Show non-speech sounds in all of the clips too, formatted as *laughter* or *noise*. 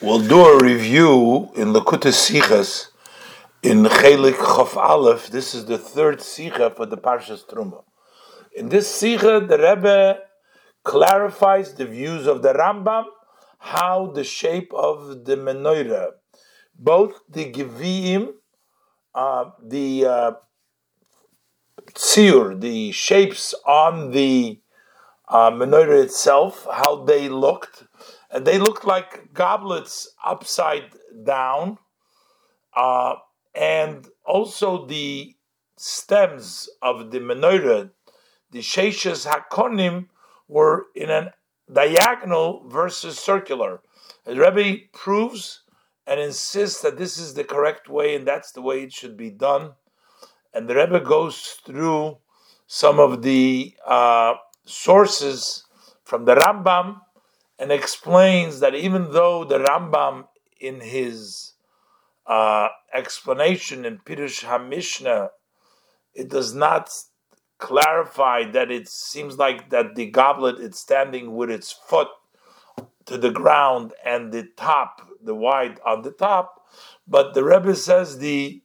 We'll do a review in Likkutei Sichos in Chelek Chof Aleph. This is the third Sicha for the Parshas Truma. In this Sicha, the Rebbe clarifies the views of the Rambam, how the shape of the menorah, both the Geviim, uh, the uh, the shapes on the uh, menorah itself, how they looked, and they looked like goblets upside down, uh, and also the stems of the menorah, the sheishes hakonim, were in a diagonal versus circular. The Rebbe proves and insists that this is the correct way and that's the way it should be done. And the Rebbe goes through some of the uh, sources from the Rambam and explains that even though the Rambam, in his uh, explanation in Pirush HaMishnah, it does not clarify that it seems like that the goblet is standing with its foot to the ground and the top, the wide on the top, but the Rebbe says the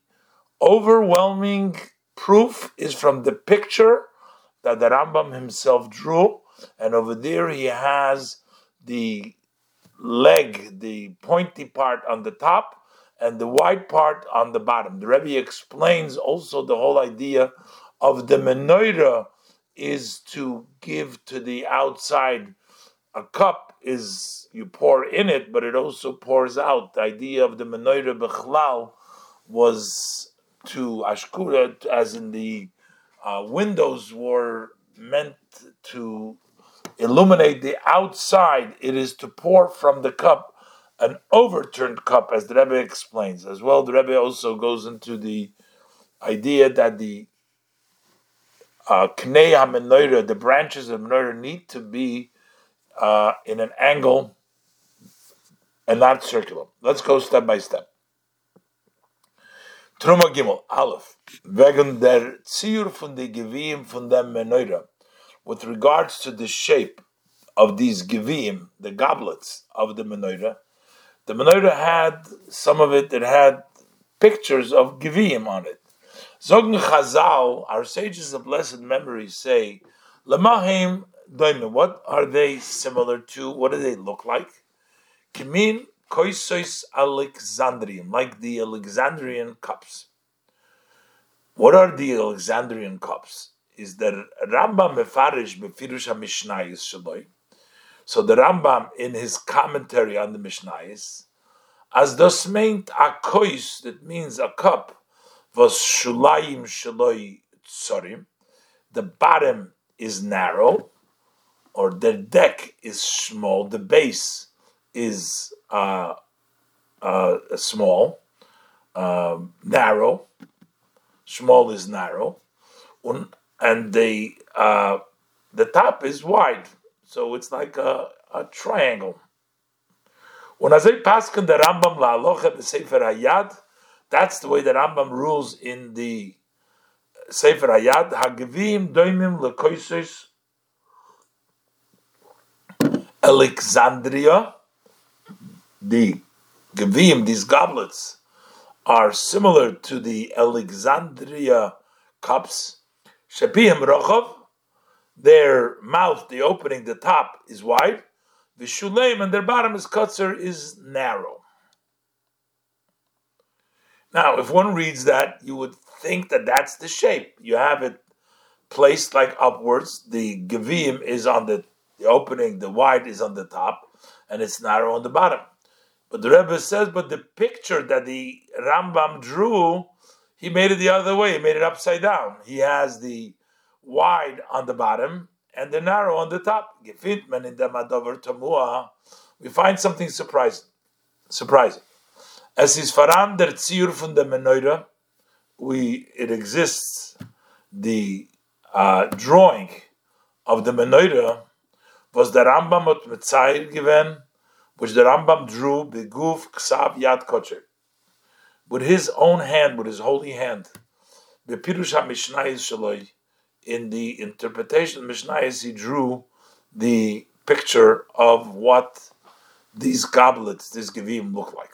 overwhelming proof is from the picture that the Rambam himself drew, and over there he has the leg, the pointy part on the top, and the wide part on the bottom. The Rebbe explains also the whole idea of the menorah is to give to the outside a cup is you pour in it, but it also pours out. The idea of the menorah bechlal was to ashkura, as in the uh, windows were meant to illuminate the outside, it is to pour from the cup an overturned cup, as the Rebbe explains. As well, the Rebbe also goes into the idea that the uh, the branches of menorah, need to be uh, in an angle and not circular. Let's go step by step. Truma Gimel, Aleph, wegen der Zier von den Gewiim von dem Menorah, with regards to the shape of these givim, the goblets of the menorah, the menorah had some of it that had pictures of givim on it. Zogn Chazal, our sages of blessed memory say, Lamahim Doime, what are they similar to? What do they look like? Kimin Koisois Alexandrium, like the Alexandrian cups. What are the Alexandrian cups? Is that Rambam Mefarish Befirush HaMishnayis Shaloi, so the Rambam in his commentary on the Mishnayos, as das meint a kois, that means a cup, was shulayim shaloi tsorim, the bottom is narrow, or the deck is small, the base is uh, uh, small, um, narrow, small is narrow, and the uh, the top is wide. So it's like a, a triangle. When I say paskin the Rambam la alocha the Sefer Hayad, that's the way the Rambam rules in the Sefer Hayad. Hagavim doimim lekoisos Alexandria. The Gavim, these goblets, are similar to the Alexandria cups. Shapihim Rochov, their mouth, the opening, the top is wide. The and their bottom is kutzer is narrow. Now, if one reads that, you would think that that's the shape. You have it placed like upwards. The gavim is on the, the opening, the wide is on the top, and it's narrow on the bottom. But the Rebbe says, but the picture that the Rambam drew, he made it the other way. He made it upside down. He has the wide on the bottom and the narrow on the top. in tamua, we find something surprising. Surprising. As is faran der Ziur von der we it exists the uh, drawing of the Menorah was the Rambam mit given, which the Rambam drew beguf ksav yad kocher, with his own hand, with his holy hand. In the interpretation of Mishnayos, he drew the picture of what these goblets, this Gevim look like.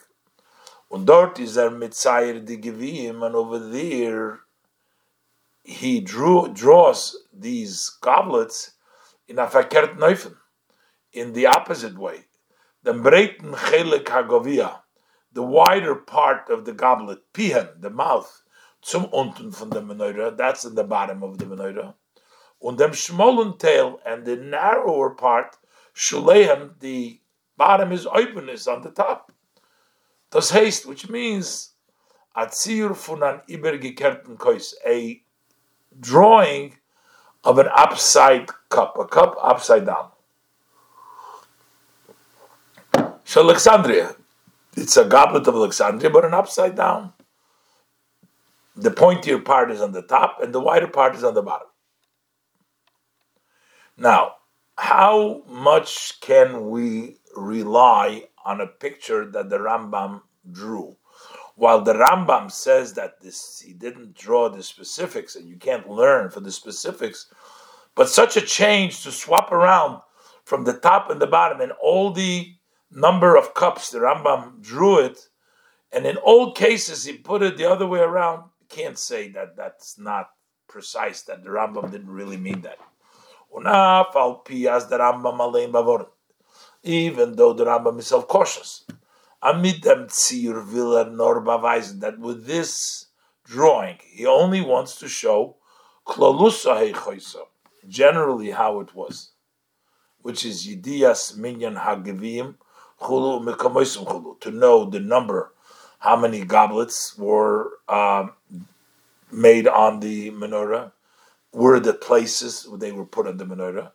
Und dort is er the Gevim, and over there he drew draws these goblets in a verkehrt neufen, in the opposite way. The breiten chelik hagovia, the wider part of the goblet, pihen, the mouth, zum unten von der menorah, that's in the bottom of the menorah. Und dem schmollen tail and the narrower part, shulehem, the bottom is open, is on the top. Das heißt, which means Atzir von an Kois, a drawing of an upside cup, a cup upside down. So Alexandria, it's a goblet of Alexandria, but an upside down. The pointier part is on the top, and the wider part is on the bottom. Now, how much can we rely on a picture that the Rambam drew. While the Rambam says that this he didn't draw the specifics and you can't learn for the specifics, but such a change to swap around from the top and the bottom and all the number of cups the Rambam drew it, and in all cases he put it the other way around. Can't say that that's not precise, that the Rambam didn't really mean that even though the Rambam is er nor that with this drawing, he only wants to show generally how it was, which is yidias minyan hagivim chulu chulu, to know the number, how many goblets were um, made on the menorah, were the places they were put on the menorah,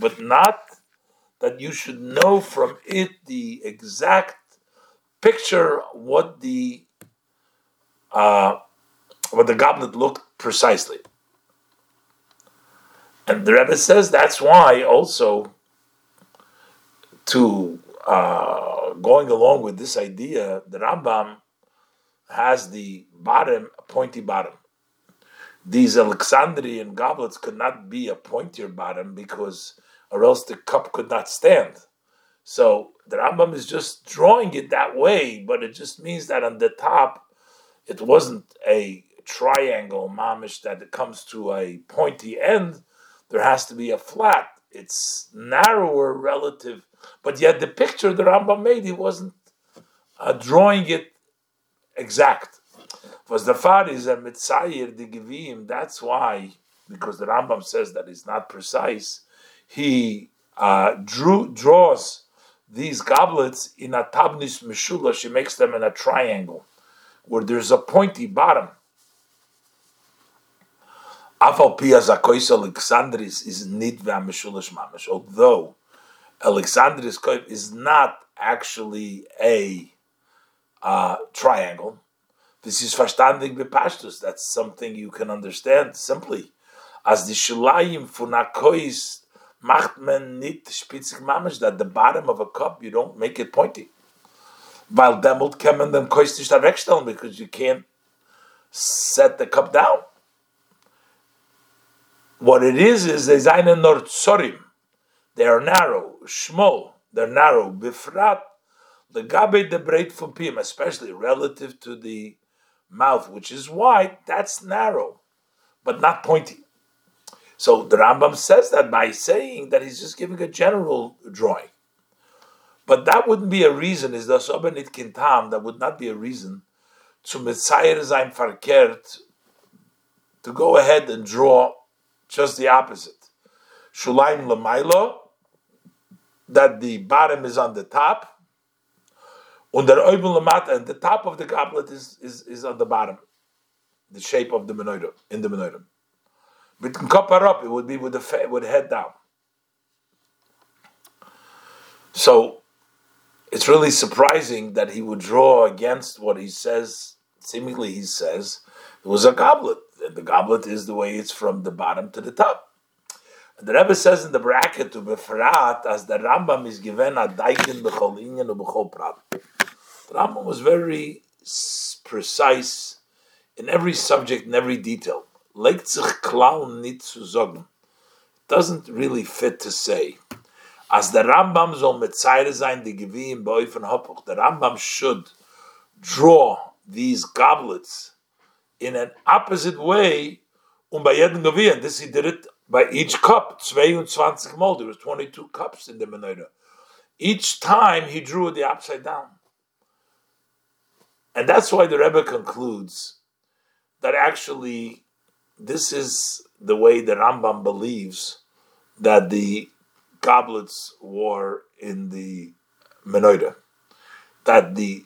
but not that you should know from it the exact picture what the uh, what the goblet looked precisely. And the Rebbe says that's why also to uh, going along with this idea, the Rambam has the bottom, pointy bottom these Alexandrian goblets could not be a pointier bottom because, or else the cup could not stand. So the Rambam is just drawing it that way, but it just means that on the top, it wasn't a triangle mamish that it comes to a pointy end. There has to be a flat. It's narrower relative, but yet the picture the Rambam made, he wasn't uh, drawing it exact was the faris and mitzayir the givim. That's why, because the Rambam says that it's not precise, he uh, drew draws these goblets in a tabnis meshula. She makes them in a triangle where there's a pointy bottom. Alexandris is nidva meshulash mamash. Although Alexandris is not actually a uh, triangle, this is verstandig bepashtus. That's something you can understand simply. As the shilayim funakois macht man nit spitzig mamish, that the bottom of a cup, you don't make it pointy. Weil demult man dem kois nicht wegstellen, because you can't set the cup down. What it is, is they seine nor They are narrow, small, they're narrow. Bifrat, the gabe de breit from pim, especially relative to the mouth, which is wide, that's narrow, but not pointy. So the Rambam says that by saying that he's just giving a general drawing. But that wouldn't be a reason, is the Sobenit Kintam, that would not be a reason to Mitzayer sein verkehrt to go ahead and draw just the opposite. Shulaim Lamailo, that the bottom is on the top, Under lamata, and the top of the goblet is, is, is on the bottom, the shape of the menorah, in the menorah. But cover up, it would be with the with the head down. So it's really surprising that he would draw against what he says. Seemingly, he says it was a goblet, and the goblet is the way it's from the bottom to the top. And the Rebbe says in the bracket to Befrat as the Rambam is given a daikin b'chol inyan b'chol prat. The Rambam was very precise in every subject, in every detail. Legt sich klau nit zu sagen. doesn't really fit to say. As the Rambam soll mit Zeire sein, die Gewehen bei von Hoppuch, the Rambam should draw these goblets in an opposite way um. This he did it by each cup, 22 mal. There was 22 cups in the menorah. Each time he drew the upside down. And that's why the Rebbe concludes that actually this is the way the Rambam believes that the goblets were in the menorah. That the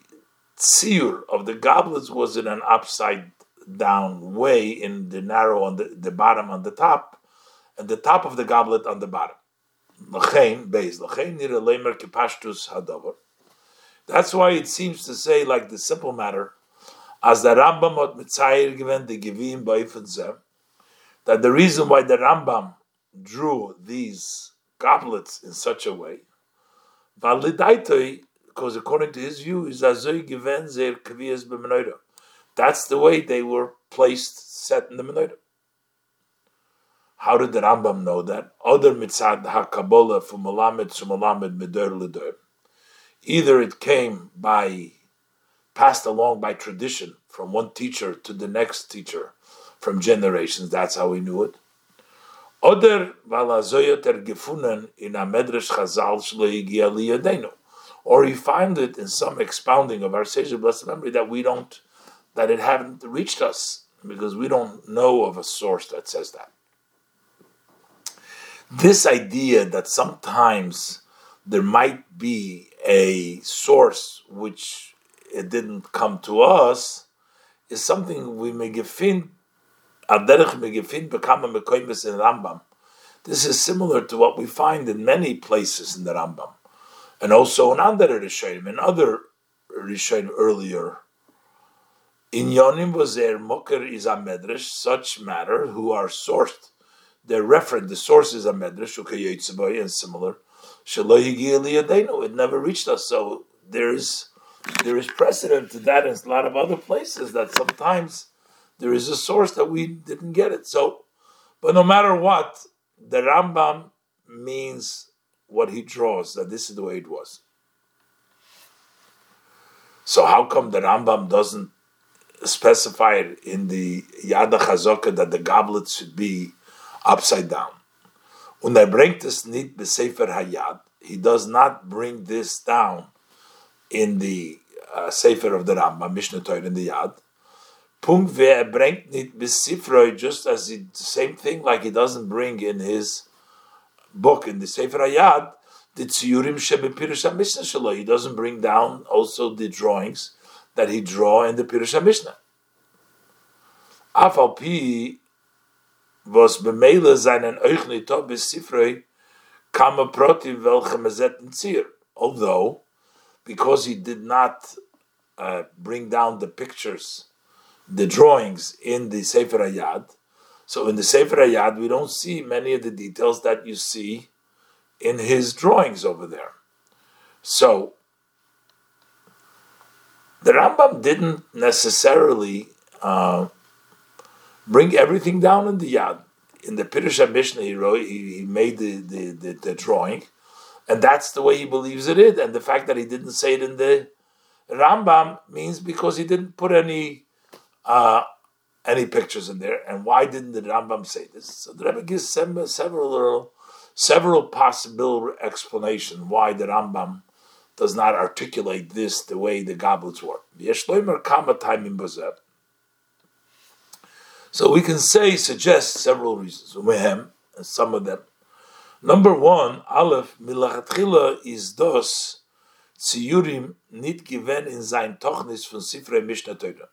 tzir of the goblets was in an upside down way in the narrow on the, the bottom on the top, and the top of the goblet on the bottom. That's why it seems to say, like the simple matter, as the Rambam hat mitzayer given the Givim Baifenzeh, that the reason why the Rambam drew these goblets in such a way, because according to his view, is azoy given zer kviyas b'menoida. That's the way they were placed, set in the menorah. How did the Rambam know that? Other mitzad hakabbalah from malamed to malamed midur lidur. Either it came by passed along by tradition from one teacher to the next teacher from generations. That's how we knew it. Oder valazoyoter gefunden in a medrash chazal liyadenu. Or you find it in some expounding of our sage of blessed memory that we don't, that it haven't reached us because we don't know of a source that says that. This idea that sometimes there might be a source which it didn't come to us is something we may mekoimes in Rambam. This is similar to what we find in many places in the Rambam, and also in other Rishonim, in other Rishonim earlier. In Yonim there Moker is a medrash, such matter who are sourced. Their reference, the source is a medrash, and similar. It never reached us, so there's there is precedent to that in a lot of other places that sometimes there is a source that we didn't get it. So, but no matter what, the Rambam means what he draws, that this is the way it was. So how come the Rambam doesn't specify it in the Yad HaChazaka that the goblet should be upside down? When I bring this nit besefer hayad, he does not bring this down in the uh, Sefer of the Rambam, Mishnah Torah in the Yad. Punkt wer bringt nicht just as the same thing like he doesn't bring in his book in the Sefer Hayad, the Tziyurim Shebepirush Mishnah Shalo. He doesn't bring down also the drawings that he draw in the Pirush Mishnah. Afal pi was bemele seinen euch nicht bis Sifroi kam a proti welche mezetten zier. Although because he did not uh, bring down the pictures, the drawings in the Sefer Hayad. So in the Sefer Hayad, we don't see many of the details that you see in his drawings over there. So the Rambam didn't necessarily uh, bring everything down in the Yad. In the Pirush Mishnah, he, wrote, he, he made the, the, the, the drawing, and that's the way he believes it is. And the fact that he didn't say it in the Rambam means because he didn't put any uh, any pictures in there. And why didn't the Rambam say this? So the Rebbe gives several several possible explanations why the Rambam does not articulate this the way the goblets work. So we can say, suggest several reasons. Some of them Number one, Aleph, Milachatchila is dos Ziyurim nit given in sein Tochnis von Sifrei Mishnah Torah.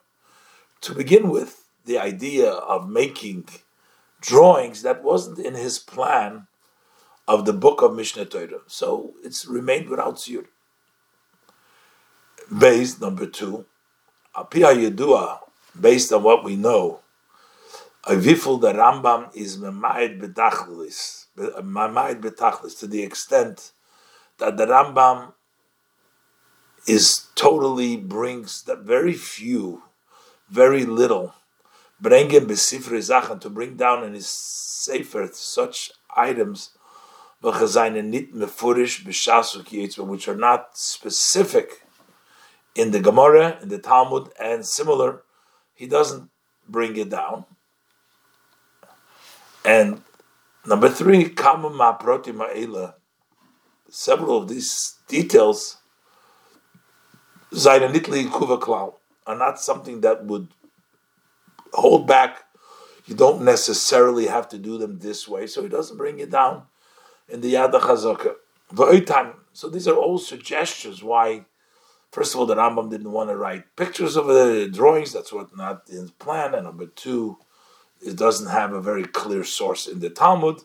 To begin with, the idea of making drawings that wasn't in his plan of the book of Mishnah Torah. So it's remained without Ziyur. Based, number two, Apia Yedua, based on what we know, Aviful the Rambam is Memayed Bedachlis my betachlis to the extent that the Rambam is totally brings that very few, very little, bringing besifre zachen to bring down in his sefer such items which are not specific in the Gemara, in the Talmud, and similar, he doesn't bring it down. And number three, several of these details are not something that would hold back. You don't necessarily have to do them this way, so he doesn't bring it down in the Yad HaChazaka. So these are all suggestions why, first of all, the Rambam didn't want to write pictures of the drawings. That's what not in his plan. And number two, it doesn't have a very clear source in the Talmud,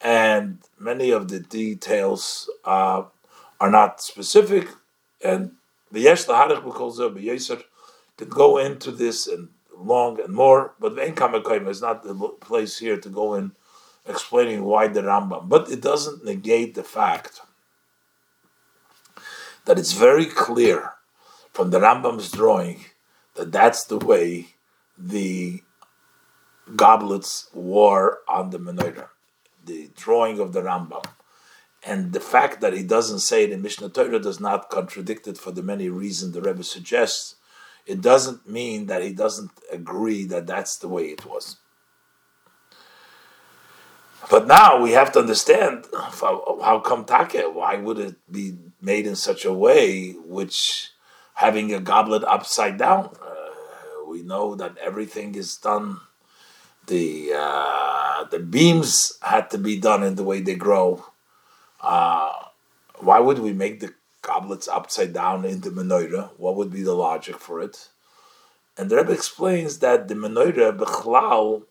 and many of the details uh, are not specific. And the Yesh Laharich can go into this and long and more, but the Enkamakayim is not the place here to go in explaining why the Rambam. But it doesn't negate the fact that it's very clear from the Rambam's drawing that that's the way the goblets wore on the menorah. The drawing of the Rambam. And the fact that he doesn't say it in Mishnah Torah does not contradict it for the many reasons the Rebbe suggests. It doesn't mean that he doesn't agree that that's the way it was. But now we have to understand how come take? Why would it be made in such a way which having a goblet upside down? Uh, we know that everything is done. The uh, the beams had to be done in the way they grow. Uh, why would we make the goblets upside down in the menorah? What would be the logic for it? And the Rebbe explains that the menorah bechlal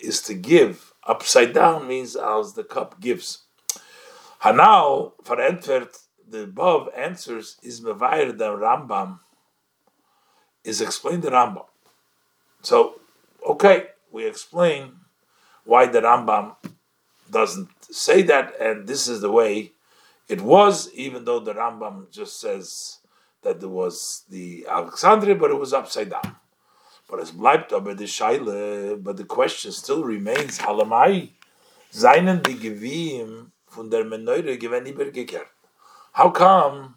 is to give Upside down means as the cup gives. Hanal, for entfert, the above answers is mevayer the Rambam, is explained the Rambam. So, okay, we explain why the Rambam doesn't say that, and this is the way it was, even though the Rambam just says that there was the Alexandria, but it was upside down. But es bleibt aber die Scheile, but the question still remains, halamai, seinen die Gewiem von der Menorah gewen übergekehrt. How come,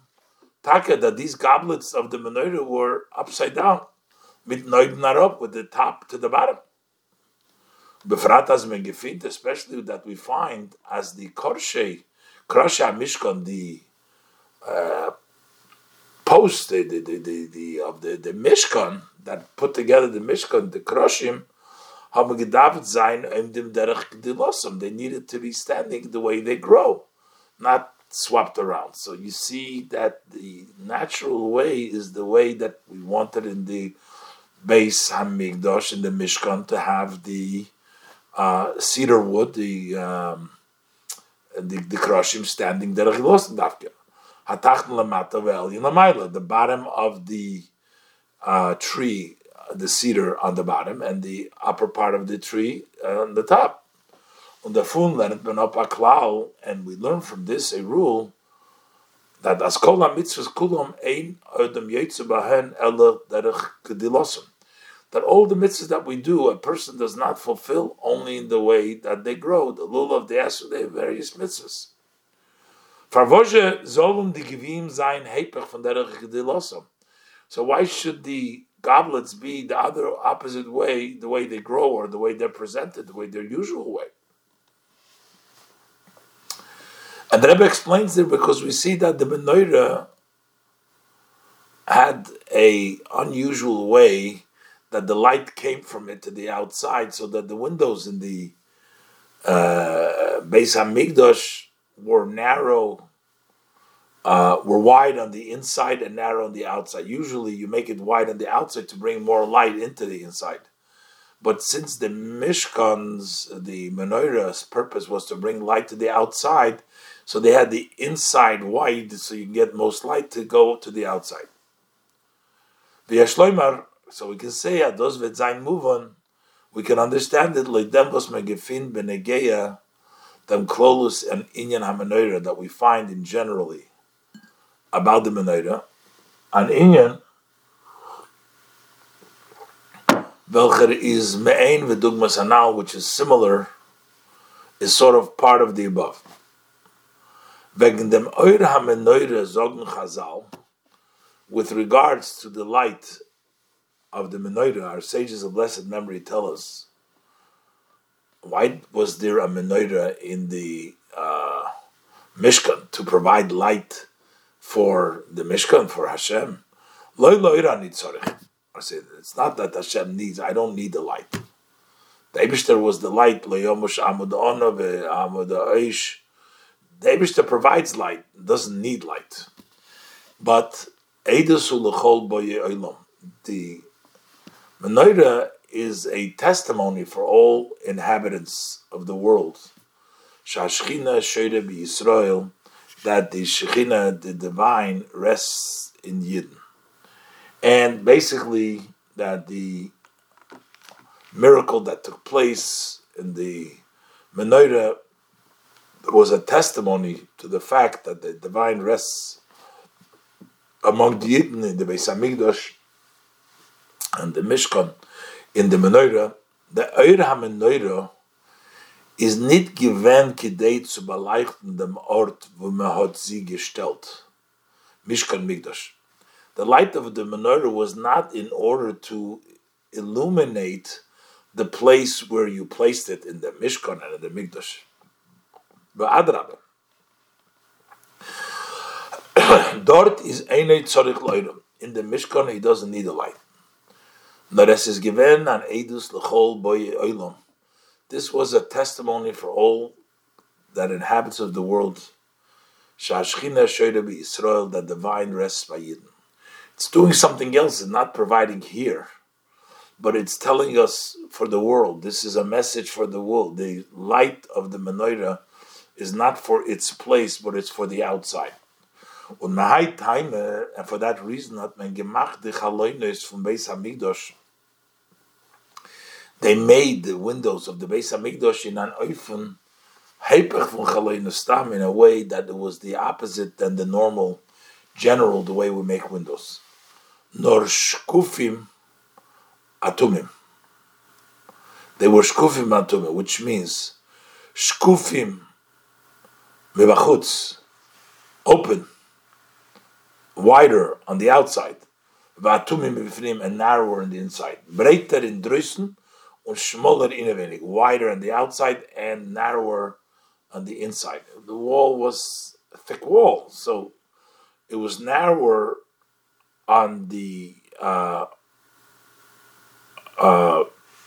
Taka, that these goblets of the Menorah were upside down, mit up, with the top to the bottom? Befrat as men gefind, especially that we find as the Korshe, Krasha Mishkan, the uh, post the, the, the, the of the, the Mishkan, that put together the Mishkan, the Kroshim, they needed to be standing the way they grow, not swapped around. So you see that the natural way is the way that we wanted in the base Hamigdosh in the Mishkan to have the uh, cedar wood, the um, the, the Kroshim standing there. The bottom of the uh, tree, the cedar on the bottom, and the upper part of the tree on the top. Und der Fun lernt man op a klau, and we learn from this a rule that as kol mitzvahs kulom ein odem yetzu bahen ela derech kedilosim. That all the mitzvahs that we do, a person does not fulfill only in the way that they grow. The lul of the esr, they have various mitzvahs. Farvoje zolum di givim zayin hepech von derech kedilosim. So why should the goblets be the other opposite way, the way they grow or the way they're presented, the way their usual way? And the Rebbe explains it because we see that the menorah had a unusual way that the light came from it to the outside, so that the windows in the uh, Beis Hamikdash were narrow uh, were wide on the inside and narrow on the outside. Usually, you make it wide on the outside to bring more light into the inside. But since the Mishkan's, the menorah's purpose was to bring light to the outside, so they had the inside wide so you can get most light to go to the outside. The Yashloimar, so we can say, ah, Ados Vetzain Muvon, we can understand it, like Dembos Megefin them Klolus and Inyan HaMenorah that we find in generally about the Menorah, an Inyan, welcher is Me'ein v'dugmas anal, which is similar, is sort of part of the above. Wegen dem Eure HaMenoire Zogen Chazal, with regards to the light of the menorah, our sages of blessed memory tell us why was there a menorah in the uh, Mishkan to provide light for the Mishkan for Hashem? I say it's not that Hashem needs. I don't need the light. The Eibishter was the light. The Eibishter provides light, doesn't need light. But the menorah is a testimony for all inhabitants of the world. That the Shechina, the divine, rests in Yidden. And basically, that the miracle that took place in the menorah was a testimony to the fact that the divine rests among the Yidden in the Beis Hamikdash and the Mishkan in the menorah. The Eir HaMenorah is nicht gewähnt gedei zu beleuchten dem Ort, wo man hat sie gestellt. Mishkan Mikdash. The light of the menorah was not in order to illuminate the place where you placed it in the Mishkan and in the Mikdash. But *coughs* Dort is eine tzorich loidum. In the Mishkan, he doesn't need a light. Nares is given an edus lechol boy oilam. This was a testimony for all that inhabits of the world. Shashchina shoyda be Israel that divine rests by Yidden. It's doing something else. It's not providing here, but it's telling us for the world. This is a message for the world. The light of the menorah is not for its place, but it's for the outside. Time, and for that reason vom Beis Hamikdash. They made the windows of the Beis Hamikdash in an oifen in a way that it was the opposite than the normal, general, the way we make windows nor shkufim atumim. They were shkufim atumim, which means shkufim mebachutz, open, wider on the outside, v'atumim b'fnim, and narrower on the inside. Breiter in drüssen und schmoller innewenig, wider on the outside and narrower on the inside. The wall was a thick wall, so it was narrower on the uh, uh,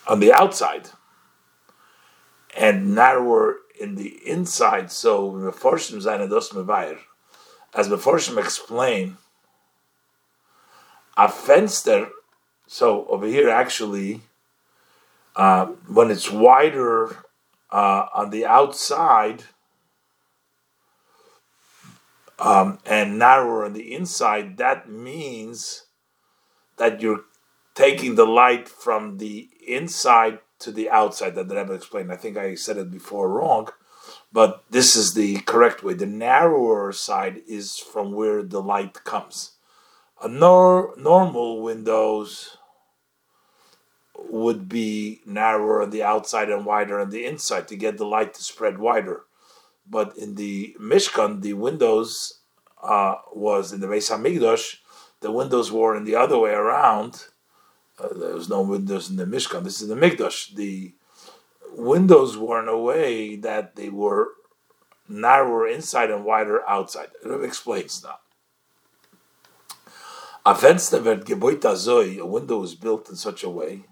on the outside and narrower in the inside. So Meforshim Zainados Mevair, as Meforshim explain, a fenster. So over here, actually, uh, when it's wider uh, on the outside um, and narrower on the inside, that means that you're taking the light from the inside to the outside. That the Rebbe explained. I think I said it before wrong, but this is the correct way. The narrower side is from where the light comes. A nor- normal windows would be narrower on the outside and wider on the inside to get the light to spread wider. But in the Mishkan, the windows uh, was in the Beis Hamikdash, the windows were in the other way around. Uh, there was no windows in the Mishkan. This is the Mikdash. The windows were in a way that they were narrower inside and wider outside. It explains now. A window was built in such a way,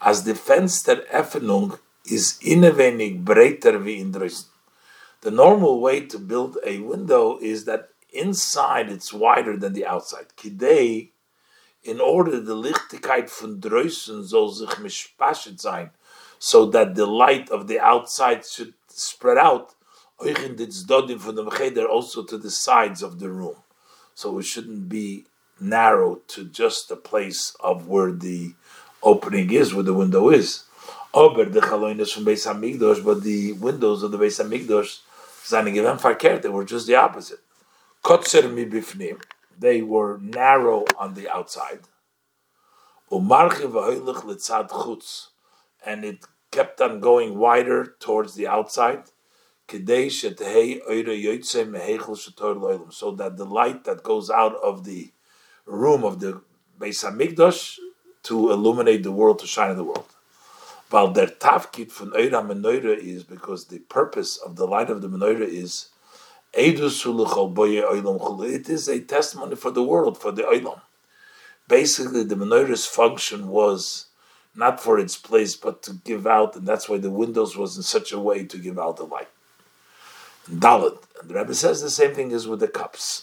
as the Fenster Öffnung is innewenig breiter wie in. The normal way to build a window is that inside it's wider than the outside. Kidei, in order the Lichtigkeit von draußen soll sich mispashet sein, so that the light of the outside should spread out, euch in the tzdodim von dem cheder also to the sides of the room. So it shouldn't be narrow to just the place of where the opening is, where the window is. Aber the chaloinas from Beis Hamikdash, but the windows of the Beis Hamikdash Seine given verkehrt, they were just the opposite. Kotzer mi bifnim, they were narrow on the outside. And it kept on going wider towards the outside, so that the light that goes out of the room of the Beis Hamikdash to illuminate the world, to shine in the world. While their tafkid from Eira Menorah is because the purpose of the light of the menorah is it is a testimony for the world, for the Olam. Basically, the menorah's function was not for its place, but to give out, and that's why the windows was in such a way to give out the light. Dalit. And the Rebbe says the same thing is with the cups.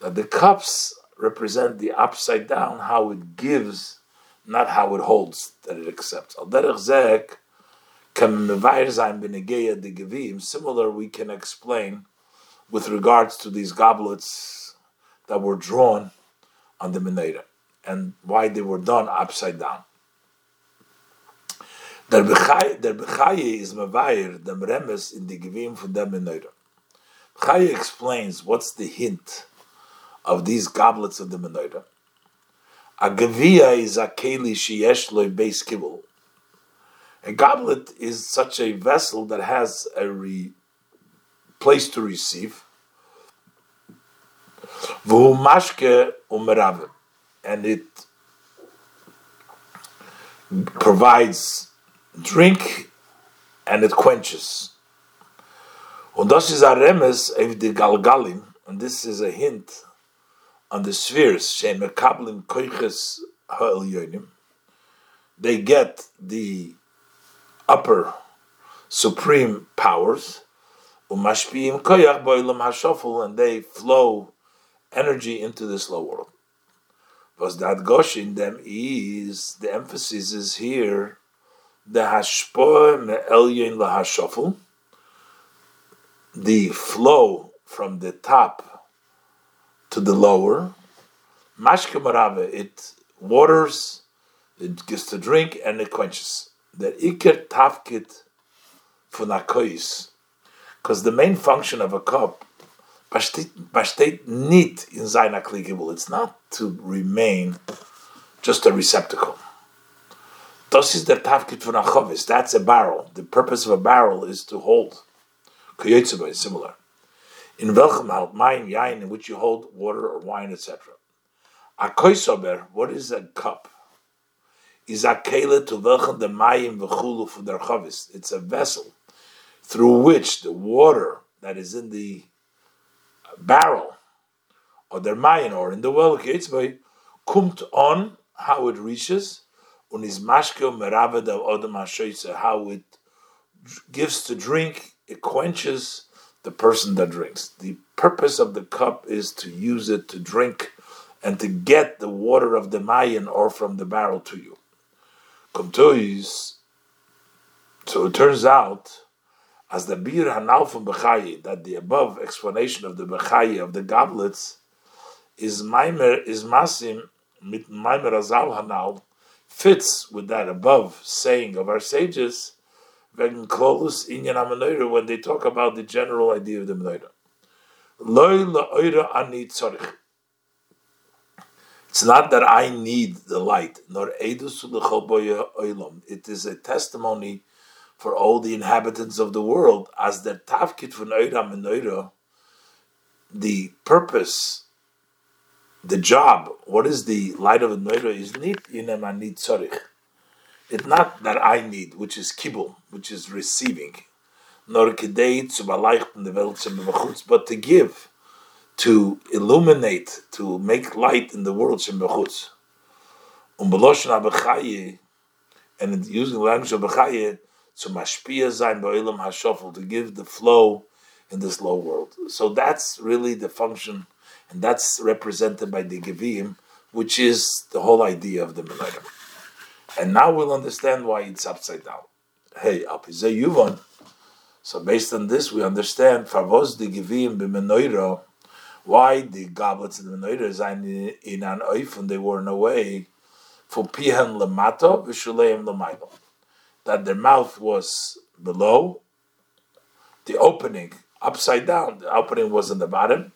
That the cups represent the upside down, how it gives not how it holds, that it accepts. Similar, we can explain with regards to these goblets that were drawn on the Menorah and why they were done upside down. Der Bechaye is Mavair, the Remes in the Gevim from the Menorah. Bechaye explains what's the hint of these goblets of the Menorah. A gavia is a keli sheyesh beis kibul. A goblet is such a vessel that has a re- place to receive. And it provides drink and it quenches. Das galgalim, and this is a hint on the spheres, they get the upper supreme powers, and they flow energy into this low world. Was that gosh in them is the emphasis is here the hashpoa me'elyin lahashofel, the flow from the top to the lower. Mashke marave, it waters, it gives to drink, and it quenches. The iker tafkit funakois, because the main function of a cup, bashtet nit in klikibul, it's not to remain just a receptacle. Das the tafkit funachovis, that's a barrel. The purpose of a barrel is to hold. Koyotsuba is similar in welchem halt yain in which you hold water or wine, etc. A koisober, what is a cup? Is a kele to welchem the mayim v'chulu for their chavis. It's a vessel through which the water that is in the barrel or their mayan or in the well kids by kumt on how it reaches and is mashke merave the odom how it gives to drink, it quenches the person that drinks. The purpose of the cup is to use it to drink and to get the water of the mayan or from the barrel to you. Komtois, so it turns out, as the bir from Bechayi, that the above explanation of the Bechayi of the goblets is maimer is masim mit maimer azal hanal fits with that above saying of our sages when they talk about the general idea of the menorah. It's not that I need the light, nor It is a testimony for all the inhabitants of the world, as the tafkit von Eira menorah, the purpose, the job, what is the light of the menorah is nit inem anit tzorich. It's not that I need, which is kibul, which is receiving, nor kedei zu beleichten the Welt but to give, to illuminate, to make light in the world shem bechutz. Um beloshen abechaye, and using the language of bechaye, to mashpia sein ba'ilam hashofel, to give the flow in this low world. So that's really the function, and that's represented by the Gevim, which is the whole idea of the Menorah. And now we'll understand why it's upside down. Hey, Alpizeh Yuvon. So based on this, we understand Favos the Givim b'menoira, why the goblets and the menorah are in an oif they were in a way for pihan lemato v'shuleim lemailo. That their mouth was below, the opening upside down. The opening was on the bottom,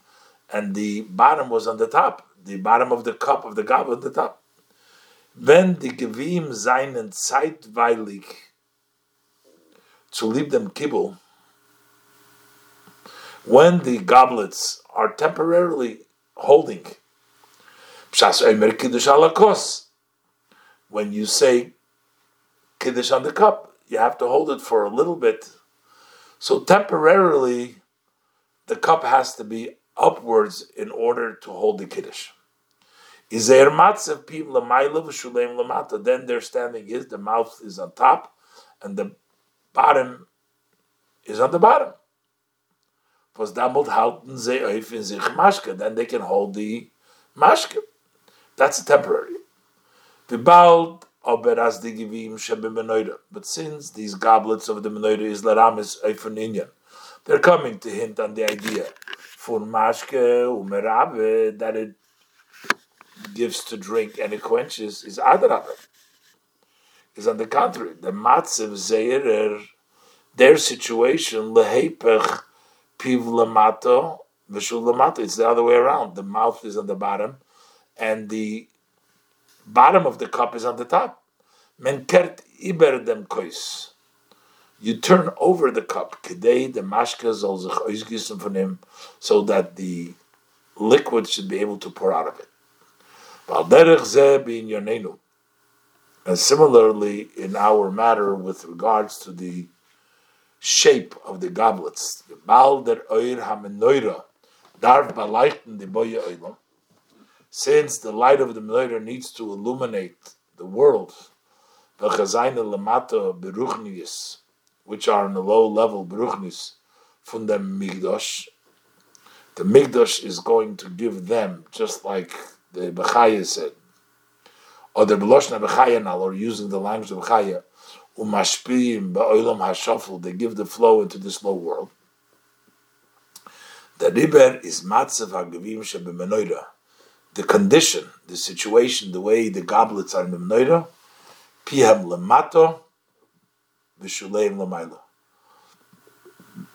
and the bottom was on the top. The bottom of the cup of the goblet, the top. Wenn die Gewim seinen zeitweilig to leave them kibble when the goblets are temporarily holding. When you say kiddush on the cup, you have to hold it for a little bit. So temporarily, the cup has to be upwards in order to hold the kiddush. Then their standing is the mouth is on top and the bottom is on the bottom. Then they can hold the mashke. That's temporary. But since these goblets of the menorah is laramis eifon they're coming to hint on the idea for mashke umerabe that it gives to drink and it quenches is adrabe. Is on the contrary, the matziv zeirer, their situation lehepech piv lamato v'shul lamato. It's the other way around. The mouth is on the bottom, and the bottom of the cup is on the top. Menkert iber dem kois. You turn over the cup, kedei the mashka zol zich from him, so that the liquid should be able to pour out of it. And similarly, in our matter with regards to the shape of the goblets, since the light of the menorah needs to illuminate the world, which are in the low level beruchnis from the migdosh, the migdosh is going to give them just like the Bechaya said, or the Beloshna Bechaya now, or using the language of Bechaya, umashpiyim ba'olam hashafel, they give the flow into this low world. The riber is matzav ha'gavim shebemenoira. The condition, the situation, the way the goblets are in the menoira, pihem lemato, v'shuleim lemailo.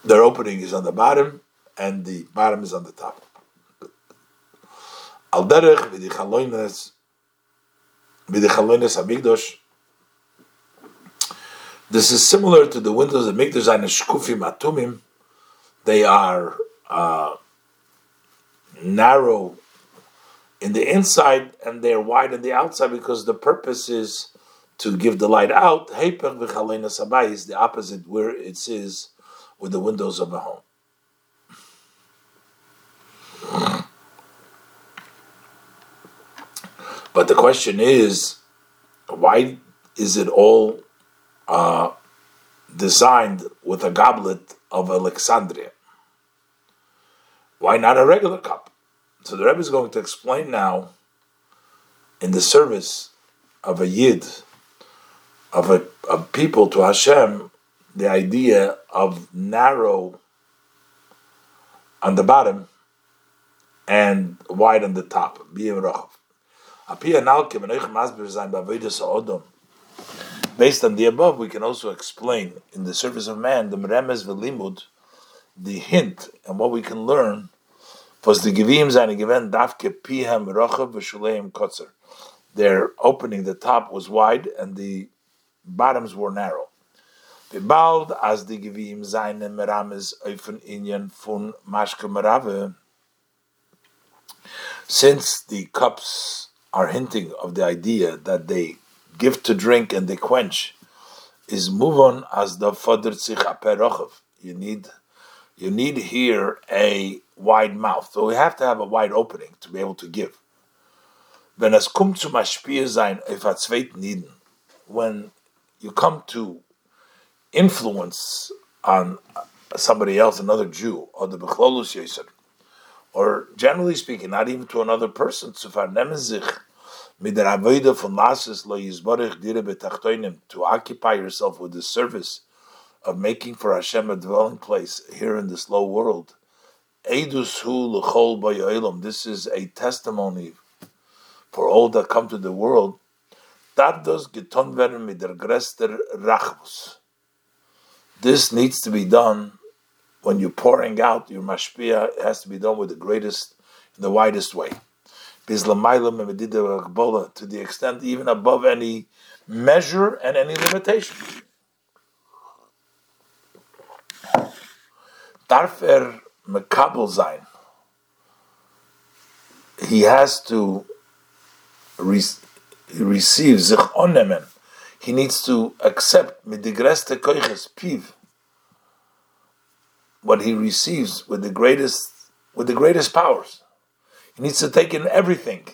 Their opening is on the bottom, and the bottom is on the top. Al derech v'dichaloines hamigdosh. This is similar to the windows of Mikdash and Shkufim Atumim. They are uh, narrow in the inside and they're wide on the outside because the purpose is to give the light out. Habayis is the opposite where it is with the windows of a home. But the question is, why is it all uh, designed with a goblet of Alexandria? Why not a regular cup? So the Rebbe is going to explain now in the service of a Yid, of a of people to Hashem, the idea of narrow on the bottom and wide on the top. Based on the above, we can also explain in the service of man the meremes velimud, the hint and what we can learn was the givim zayne given dafke pihem rochav v'shuleim kotzer. Their opening, the top was wide and the bottoms were narrow. Bald as the givim zayne merames oifen inyan fun mashke merave. Since the cups are hinting of the idea that they give to drink and they quench is move on as the fodder sich You need you need here a wide mouth. So we have to have a wide opening to be able to give. Wenn es kommt zu Maschpiel sein auf Nieden, when you come to influence on somebody else, another Jew, or the Bechlolus Yisr, or generally speaking, not even to another person, zu vernehmen sich mit der Avoide von lo yizborich dire betachtoinim, to occupy yourself with the service of making for Hashem a dwelling place here in this low world. Eidus hu l'chol b'yoilam, this is a testimony for all that come to the world. That does geton werden mit grester. This needs to be done when you're pouring out your mashpia, it has to be done with the greatest and the widest way. To the extent even above any measure and any limitation. darf er mekabel sein. He has to re receive sich onnemen. He needs to accept mit the greste koiches piv what he receives with the greatest with the greatest powers. He needs to take in everything,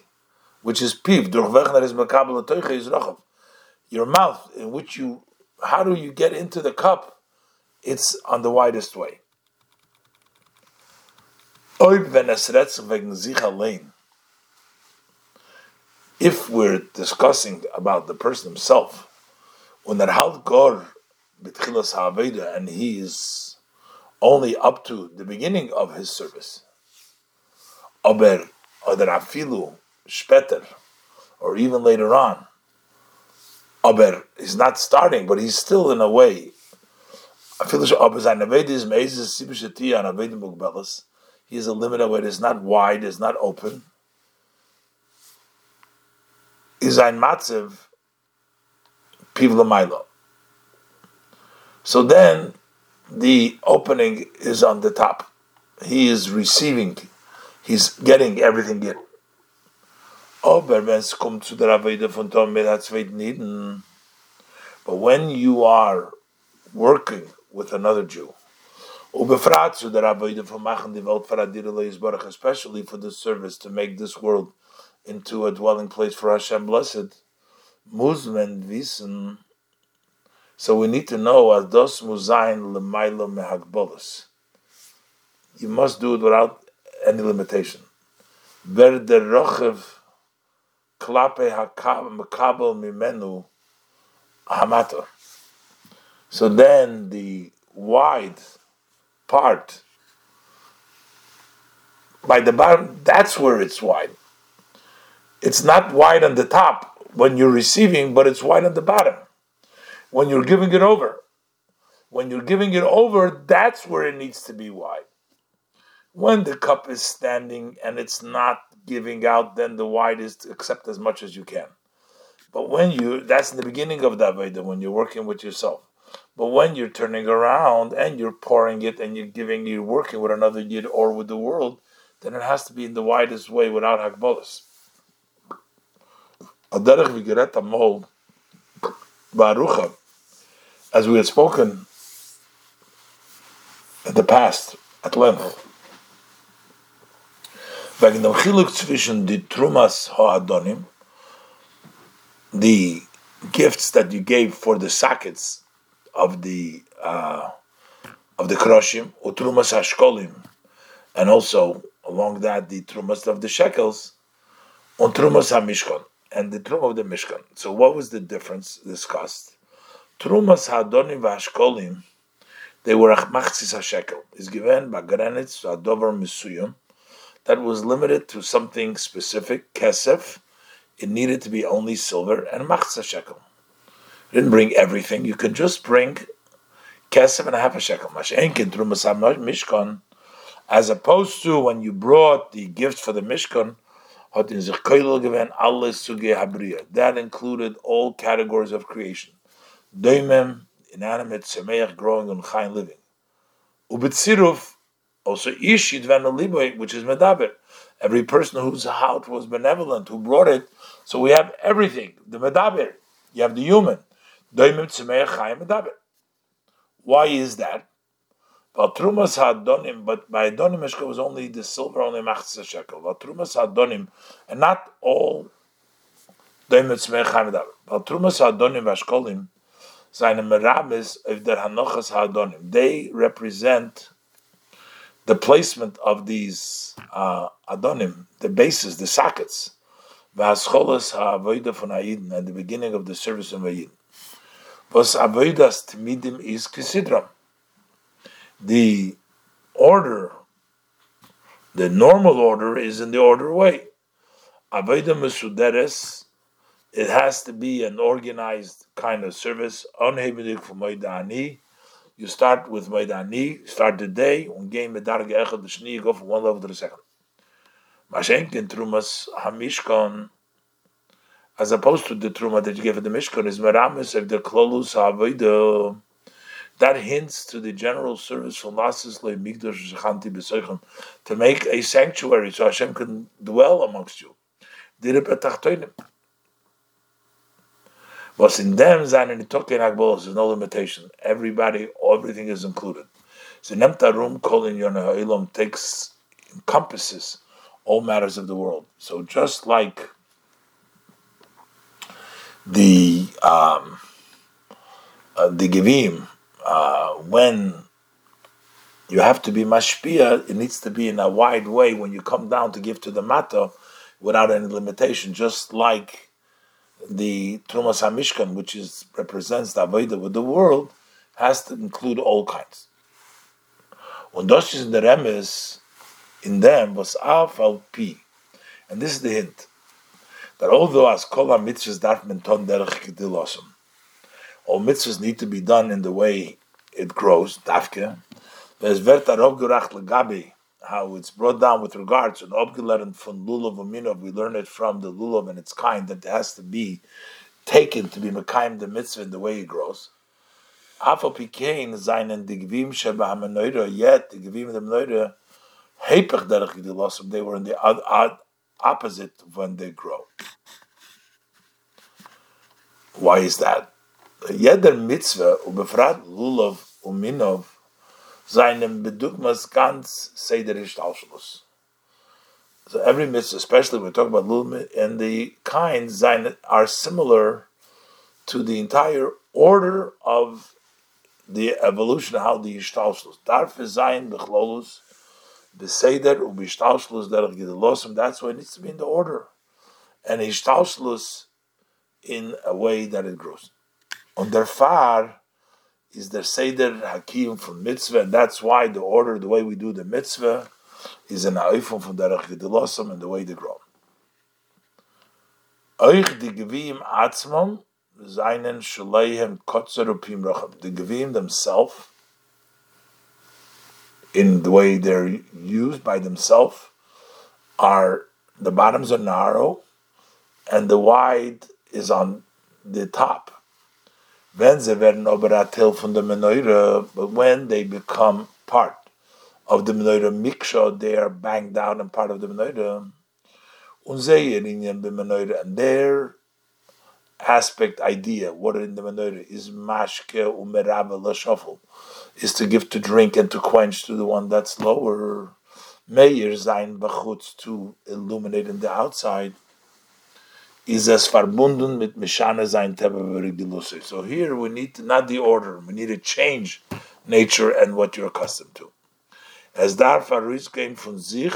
which is piv. is Your mouth, in which you, how do you get into the cup? It's on the widest way. If we're discussing about the person himself, when that halt gor and he is only up to the beginning of his service, aber oder afilu or even later on, aber he's not starting, but he's still in a way. He is a limited way. It's not wide. It's not open. Is ein matzev pivla milo. So then the opening is on the top. He is receiving, he's getting everything in. Aber kommt zu der von Tom Niden, but when you are working with another Jew, especially for the service to make this world into a dwelling place for Hashem blessed, Musmen wissen so we need to know ados muzayin lemailo mehagbolos. You must do it without any limitation. Ver der rochev klape hakabel mimenu hamato. So then the wide part by the bottom, that's where it's wide. It's not wide on the top when you're receiving, but it's wide on the bottom when you're giving it over. When you're giving it over, that's where it needs to be wide. When the cup is standing and it's not giving out, then the wide is to accept as much as you can. But when you, that's in the beginning of the Veda, when you're working with yourself. But when you're turning around and you're pouring it and you're giving, you're working with another yid or with the world, then it has to be in the widest way without hakbolas. As we had spoken in the past at length, Chiluk Trumas Hoadonim, the gifts that you gave for the sockets of the uh, of the Kroshim, Utrumas Hashkolim, and also along that the Trumas of the Shekels, on Trumas HaMishkan, and the Trum of the Mishkan. So what was the difference discussed? Trumas Hadonim Vashkolim, they were Achmachzis HaShekel, is given by Granitz Adover Misuyum, that was limited to something specific, Kesef, it needed to be only silver and machzah shekel. You didn't bring everything, you could just bring Kesef and a half a shekel. Mashenkin Trumas Mishkan, as opposed to when you brought the gift for the Mishkan, that included all categories of creation. Doimem, inanimate, semeach, growing, and chayin, living. Ubitziruf, also ish yidven which is medaber. Every person whose heart was benevolent, who brought it. So we have everything. The medaber, you have the human. Why is that? But by adonim mishka was only the silver, only machzah shekel. Vatrumas hadonim, and not all doimim tzmeich chaim medaber. Vatrumas hadonim vashkolim, seine Merabis of der Hanochas Hadonim. They represent the placement of these uh, Adonim, the bases, the sockets. V'ascholas ha'avoida von Ha'idin, at the beginning of the service of Ha'idin. Was avoidas tmidim is kisidram. The order, the normal order is in the order way. Avoida mesuderes it has to be an organized kind of service. Unheimelig for Maidani. You start with Maidani, start the day, and gain Medarge Echad the Shni, go from one level to the second. Mashenkin Trumas Hamishkon, as opposed to the Truma that you gave at the Mishkan, is Meramis of the Klolus that hints to the general service from to make a sanctuary so Hashem can dwell amongst you. Was in them seinen Token Agbolos, there's no limitation. Everybody, everything is included. So Nemta room calling Yonah Elam takes encompasses all matters of the world. So just like the um, uh, the Givim, uh, when you have to be mashpia, it needs to be in a wide way when you come down to give to the mata without any limitation, just like the Trumas HaMishkan, which is represents the Avodah with the world, has to include all kinds. When Dosh is in the Remes, in them was Af al Pi. And this is the hint that although as kol mitzvahs darf ton derech all mitzvahs need to be done in the way it grows, dafke, there's verta rov gurach legabi, how it's brought down with regards to obgelern from lulav uminov, we learn it from the lulav and its kind that it has to be taken to be mekayim the mitzvah in the way it grows. Afal pikein seinen digvim sheba hamenoida, yet the gvim the menoida, hepech derech they were in the opposite when they grow. Why is that? Jeder mitzvah, ubefrat lulav uminov, seinem bedugmas ganz seder ishtalshalus. So every mitzvah, especially when we talk about lulav and the kinds, are similar to the entire order of the evolution, how the ishtalshalus. Darf sein bechlolus, beseder ubishtalshalus um, derech gidelosim. That's why it needs to be in the order. And ishtalshalus in a way that it grows. On their far is their Seder Hakim from mitzvah, and that's why the order, the way we do the mitzvah, is an Aifum from Derech Gedelosam and the way they grow. Euch die Gevim Atzmam, seinen Shuleihem Kotzer Racham. The Gevim themselves, in the way they're used by themselves, are the bottoms are narrow and the wide is on the top. But when they become part of the Menorah Miksha, they are banged out and part of the Menorah. And their aspect, idea, what in the Menorah is mashke umerave l'shofel, is to give to drink and to quench to the one that's lower. Meir sein bachutz to illuminate in the outside is as verbunden mit Mishana sein So here we need to, not the order, we need to change nature and what you're accustomed to. As darf came from sich,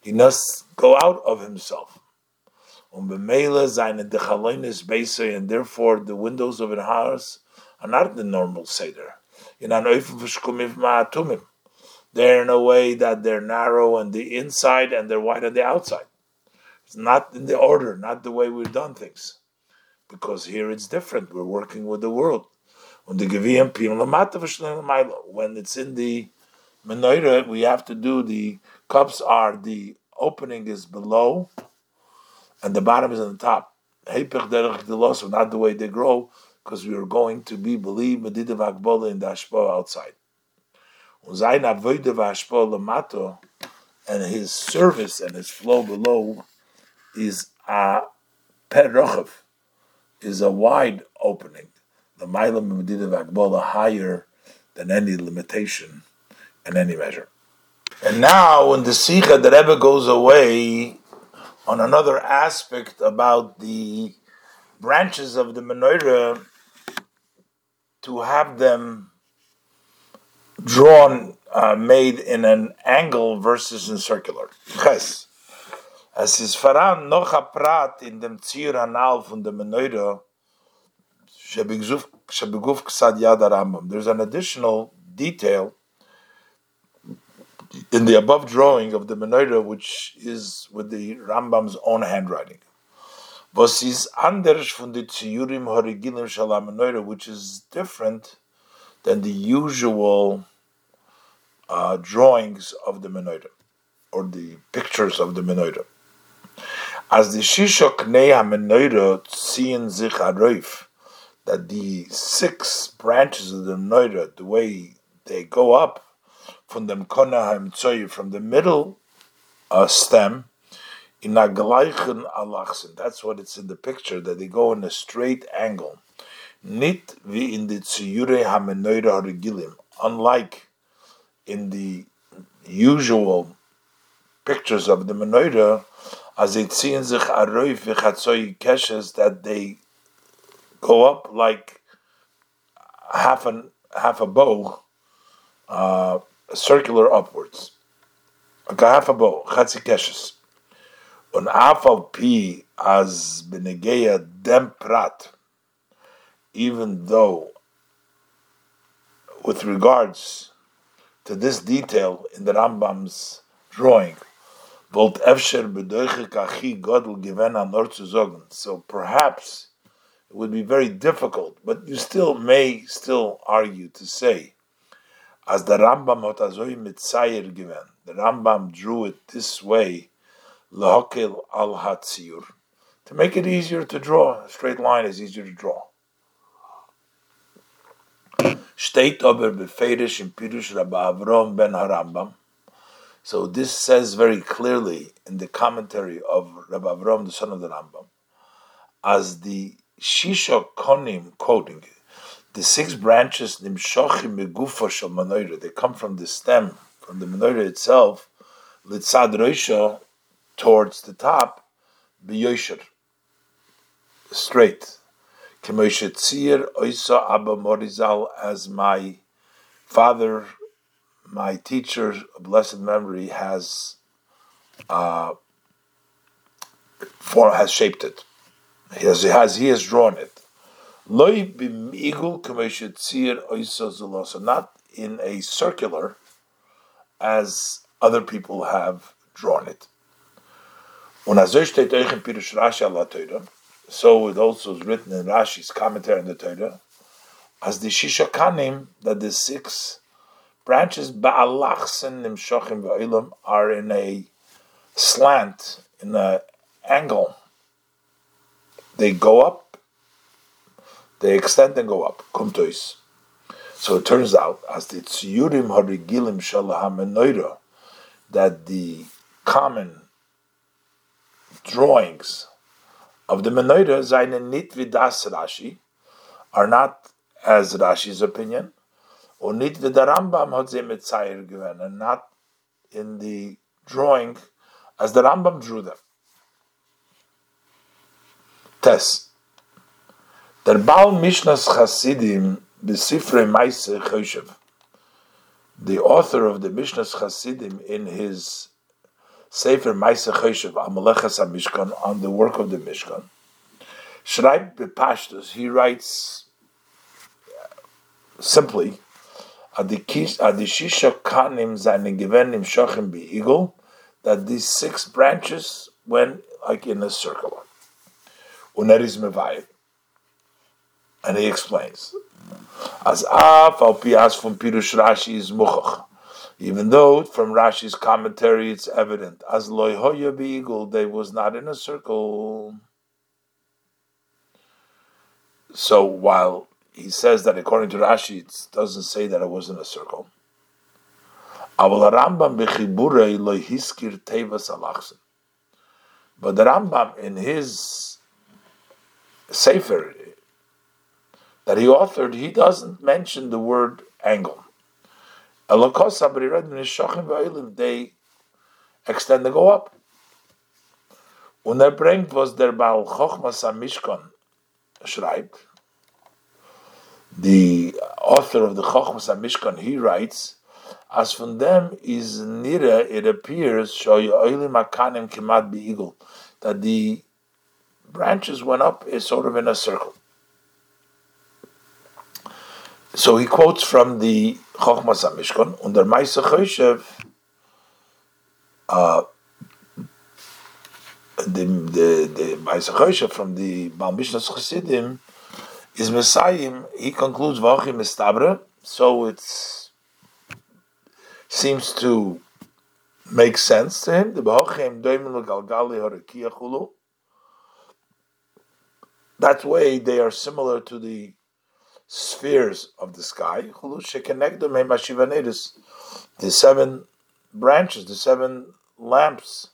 he must go out of himself. Um bemele seine Dechalonis Beisei, and therefore the windows of a house are not the normal Seder. In an They're in a way that they're narrow on the inside and they're wide on the outside. It's not in the order, not the way we've done things. Because here it's different. We're working with the world. When it's in the menorah, we have to do the cups are the opening is below and the bottom is on the top. Not the way they grow, because we are going to be believe medidav akbola in the ashpo outside. And his service and his flow below is a perochav, is a wide opening. The Mailam Medina Akbola higher than any limitation and any measure. And now, when the Sikha, the Rebbe goes away on another aspect about the branches of the menorah, to have them drawn, uh, made in an angle versus in circular. Ches. Es ist voran noch ein Prat in dem Zier Anal von der Menorah, Shebeguf Ksad Yad Rambam. There's an additional detail in the above drawing of the Menorah, which is with the Rambam's own handwriting. Was ist anders Horigilim Menorah, which is different than the usual uh, drawings of the Menorah, or the pictures of the Menorah. As the Shishok Nei HaMenoira ziehen sich aroif, that the six branches of the Noira, the way they go up from the Mkona from the middle uh, stem, in a gleichen alachsen. That's what it's in the picture, that they go in a straight angle. Nit wie in the Tsiyure Hamenoira Regilim. Unlike in the usual pictures of the menorah, as it seems sich aroif v'chatzoi keshes that they go up like half an half a bow, uh, circular upwards, like half a bow, chatzi keshes. On afal pi as benegeya dem prat, even though with regards to this detail in the Rambam's drawing. So perhaps it would be very difficult, but you still may still argue to say, as the Rambam otazoi mitzayer given, the Rambam drew it this way, lahokil al to make it easier to draw. A straight line is easier to draw. Steht aber beferisch im Pirush Avram ben Harambam. So this says very clearly in the commentary of Rabbi Avram, the son of the Rambam, as the Shisha Konim quoting, the six branches nimshochim megufa shel they come from the stem, from the menorah itself, litzad roisha, towards the top, biyosher, straight. Kemoshe Tzir Oisa Abba Morizal, as my father, my teacher blessed memory, has uh, for has shaped it. He has, he has he has drawn it. Loi b'migul Zulosa, not in a circular, as other people have drawn it. Und also steht euch in Pirush Rashi Allah so it also is written in Rashi's commentary on the Torah, as the Shishakanim, that the six branches Ba'alachsen Nimshochim Va'ilam are in a slant, in an angle. They go up, they extend and go up. Kumtois. So it turns out, as the Tziyurim Harigilim Shalaham that the common drawings of the menorah seine nit vidas Rashi are not as Rashi's opinion, or nit vidas Rambam hat sie mit Zeir given, and not in the drawing as the Rambam drew them. Test. Der Baal Mishnas Chasidim Besifre Maise Choshev, the author of the Mishnas Chasidim in his Sefer Maisa Cheshev Amalechas Mishkan on the work of the Mishkan. Shraib Bepashtus, he writes uh, simply, Adishisha Kanim Zayin Givenim Shochim Be'igel, that these six branches went like in a circle. Uneris Mevayim. And he explains, as Af al from Pirush Rashi is Muchach even though from Rashi's commentary it's evident as loyhoya beagle they was not in a circle. So while he says that according to Rashi it doesn't say that it was in a circle. But the Rambam in his Sefer that he authored, he doesn't mention the word angle. They extend and go up. Und er bringt, was der Baal Chochmas Mishkan schreibt, the author of the Chochmas Mishkan, he writes, as from them is nira, it appears, that the branches went up is sort of in a circle. So he quotes from the Chochmas HaMishkan, und der Meise Choshev, uh, the, the, the Meise Choshev from the Baal Mishnas Chassidim is Messiah, he concludes Vachim Estabre, so it seems to make sense to him. The Bachim Doimel Galgali Harakia Chulu, That way, they are similar to the spheres of the sky. The seven branches, the seven lamps,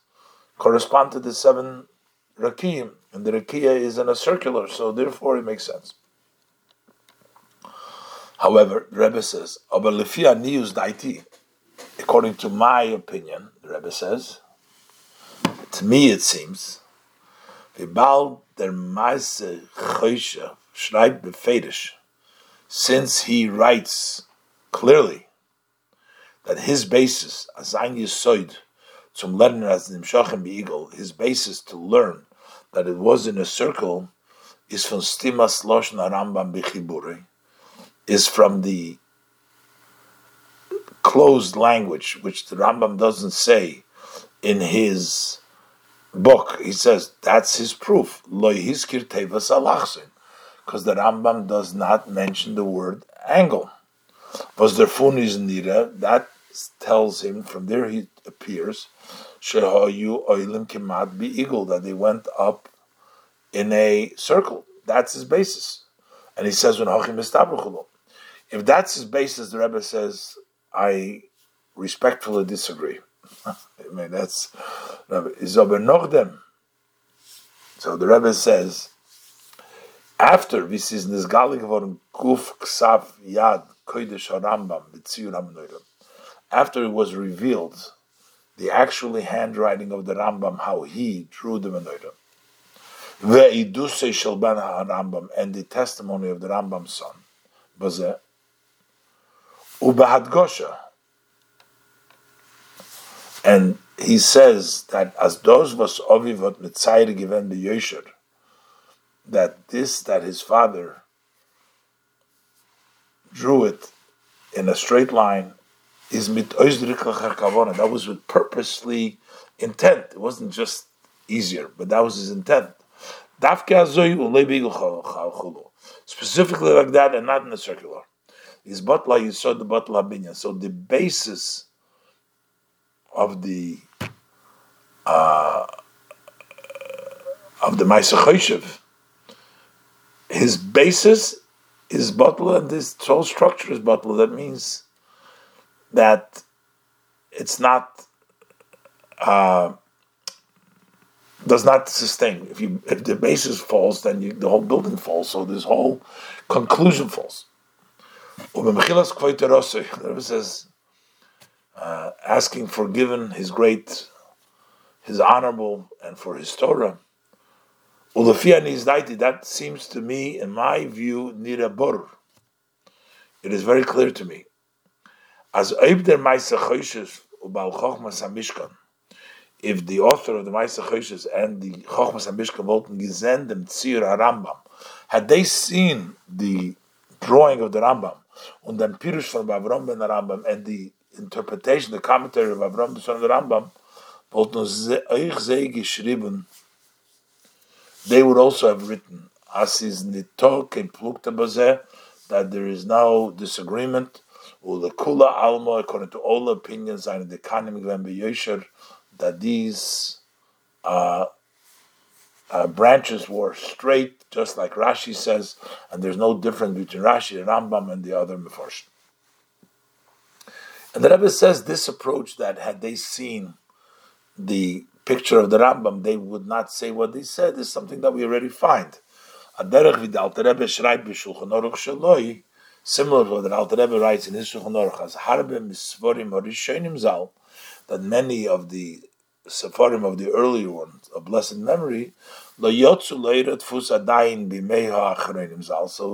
correspond to the seven rakim, and the rakia is in a circular, so therefore it makes sense. However, the Rebbe says, according to my opinion, the Rebbe says, to me it seems, der Meise Choyshe schreibt befedish, since he writes clearly that his basis, Azayin Yisoid, zum Lernen as Nimshachem Beigel, his basis to learn that it was in a circle, is from Stimas Loshn Rambam Bechibure, is from the closed language, which the Rambam doesn't say in his book. He says that's his proof. Lo tevas because the Rambam does not mention the word angle. Was there funis nira? That tells him from there he appears shehayu oilim kemat be eagle that they went up in a circle. That's his basis, and he says when hachim if that's his basis, the Rebbe says, I respectfully disagree. *laughs* I mean, that's So the Rebbe says, after this is Nizgali geworden, Kuf Ksav Yad Kodesh Harambam, B'tziyur after it was revealed, the actually handwriting of the Rambam, how he drew the Menorah, Ve'iduse Shalban Rambam, and the testimony of the Rambam's son, Bazeh, Ubahadgosha. And he says that as those was ovivot mitzayir given the Yosher, that this that his father drew it in a straight line is mit. That was with purposely intent. It wasn't just easier, but that was his intent. Specifically like that and not in a circular is Batla the Batla Binya. So the basis of the uh, of the Ma'aseh his basis is Batla, and this whole structure is Batla. That means that it's not. Uh, does not sustain. If you if the basis falls, then you, the whole building falls. So this whole conclusion falls. The says, uh, asking for given his great, his honorable, and for his Torah. That seems to me, in my view, nirabor. It is very clear to me. As if the author of the Maisa Choshes and the Chochmas Hamishkan wollten gesehen Tzir HaRambam, had they seen the drawing of the Rambam, und dem Pirush von Avram ben Rambam and the interpretation, the commentary of Avram the Rambam, wollten euch sei geschrieben, they would also have written, as is nito keplukta bazeh, that there is no disagreement, kula alma, according to all opinions, and the Kanim Glen Yosher, that these uh, uh, branches were straight, just like Rashi says, and there's no difference between Rashi and Rambam and the other Mefarshim. And the Rebbe says this approach that had they seen the picture of the Rambam, they would not say what they said is something that we already find. Similar to what the Alter Rebbe writes in his Shulchan Aruch, as Harbe Misvorim Horishonim Zal, that many of the Sepharim of the earlier ones of blessed memory, also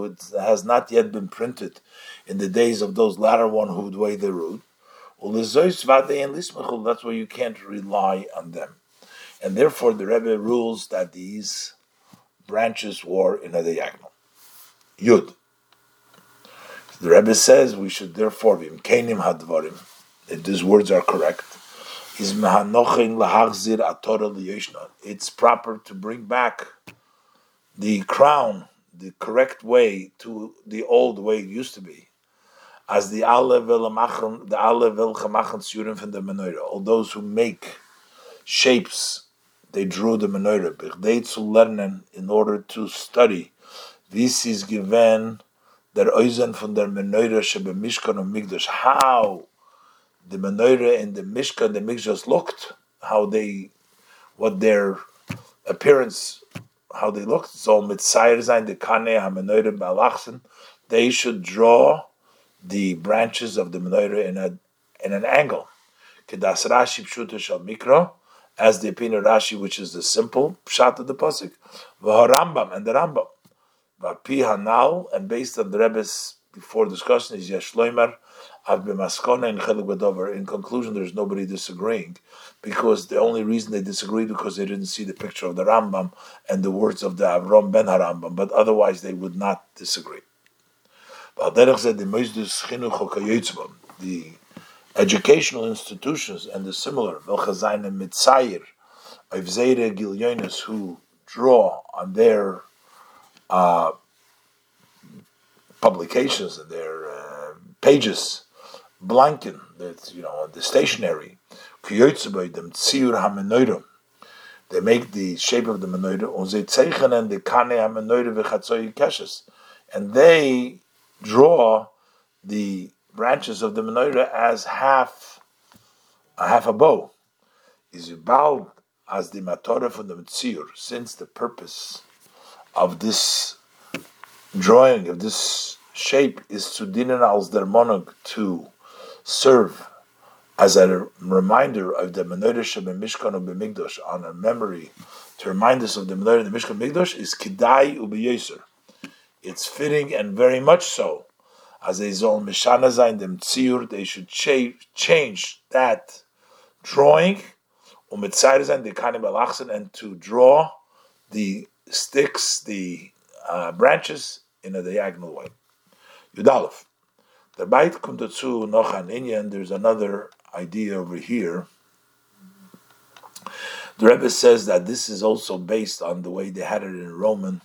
it has not yet been printed in the days of those latter one who would weigh the root. That's why you can't rely on them. And therefore the Rebbe rules that these branches were in a diagonal. Yud. The Rebbe says we should therefore be hadvarim. If these words are correct, is atorah liyeshna. It's proper to bring back the crown, the correct way to the old way it used to be. As the alle the alle will gemachen surim from the menorah. All those who make shapes, they drew the menorah. Bichdei zu lernen, in order to study. This is given der Oizen von der menorah shebe Mishkan und Mikdash. How the menorah and the Mishkan, the Mikdash looked, how they, what their appearance, how they looked. So mitzayir zayin the kane ha-menorah. They should draw the branches of the menorah in a in an angle. Kedas Rashi Pshuta Shal Mikro, as the opinion of Rashi, which is the simple pshat of the pasuk, v'harambam and the Rambam, v'pi hanal, and based on the Rebbe's before discussion is Yeshloimer Av b'maskona and Chelik. In conclusion, there's nobody disagreeing, because the only reason they disagree because they didn't see the picture of the Rambam and the words of the Avram ben Harambam, but otherwise they would not disagree. The educational institutions and the similar Velchazayne Mitzayir Zayre Gilyonis who draw on their uh, publications and their uh, pages, blanken, that you know, the stationery, they make the shape of the menorah, and they draw the branches of the menorah as half a half a bow. Is bald as the matorah from the Mitzir, since the purpose of this drawing of this shape is to dinan al dermonog to serve as a reminder of the menorah shem mishkan ubemigdosh on a memory to remind us of the menorah the mishkan migdosh is kidai ubeyeser. It's fitting and very much so as a zon mishana zayin dem tziur, they should change, that drawing umitzayir the kanim alachsen and to draw the sticks, the uh, branches in a diagonal way. Yudalef. The bait kommt dazu noch an Indian. There's another idea over here. The Rebbe says that this is also based on the way they had it in Roman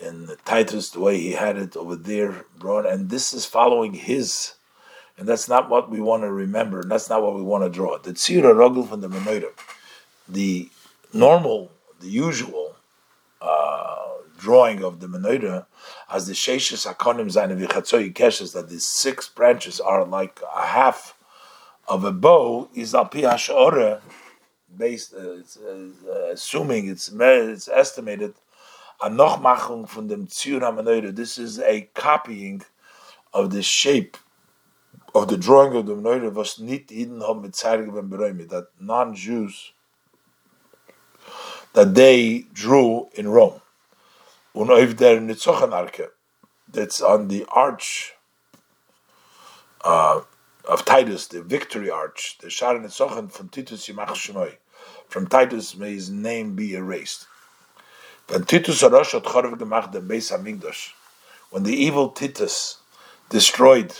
in Titus, the way he had it over there brought, and this is following his, and that's not what we want to remember, and that's not what we want to draw. The Tzira Rogel from the Menorah, the normal, the usual uh, drawing of the Menorah, as the Sheishes Akonim Zayin Vichatzoyi Keshes, that the six branches are like a half of a bow, is Al Pi based, uh, it's, uh, assuming it's, it's estimated a Nochmachung von dem Tzur HaMenorah. This is a copying of the shape of the drawing of the Menorah was nicht Eden haben mit Beroimi, that non-Jews that they drew in Rome. Und auf der Nitzochenarke, that's on the arch uh, of Titus, the victory arch, the Shara Nitzochen from Titus Yimach Shemoi. From Titus may his name be erased. When Titus Arosh hat Chorv gemacht den Beis Hamikdash, when the evil Titus destroyed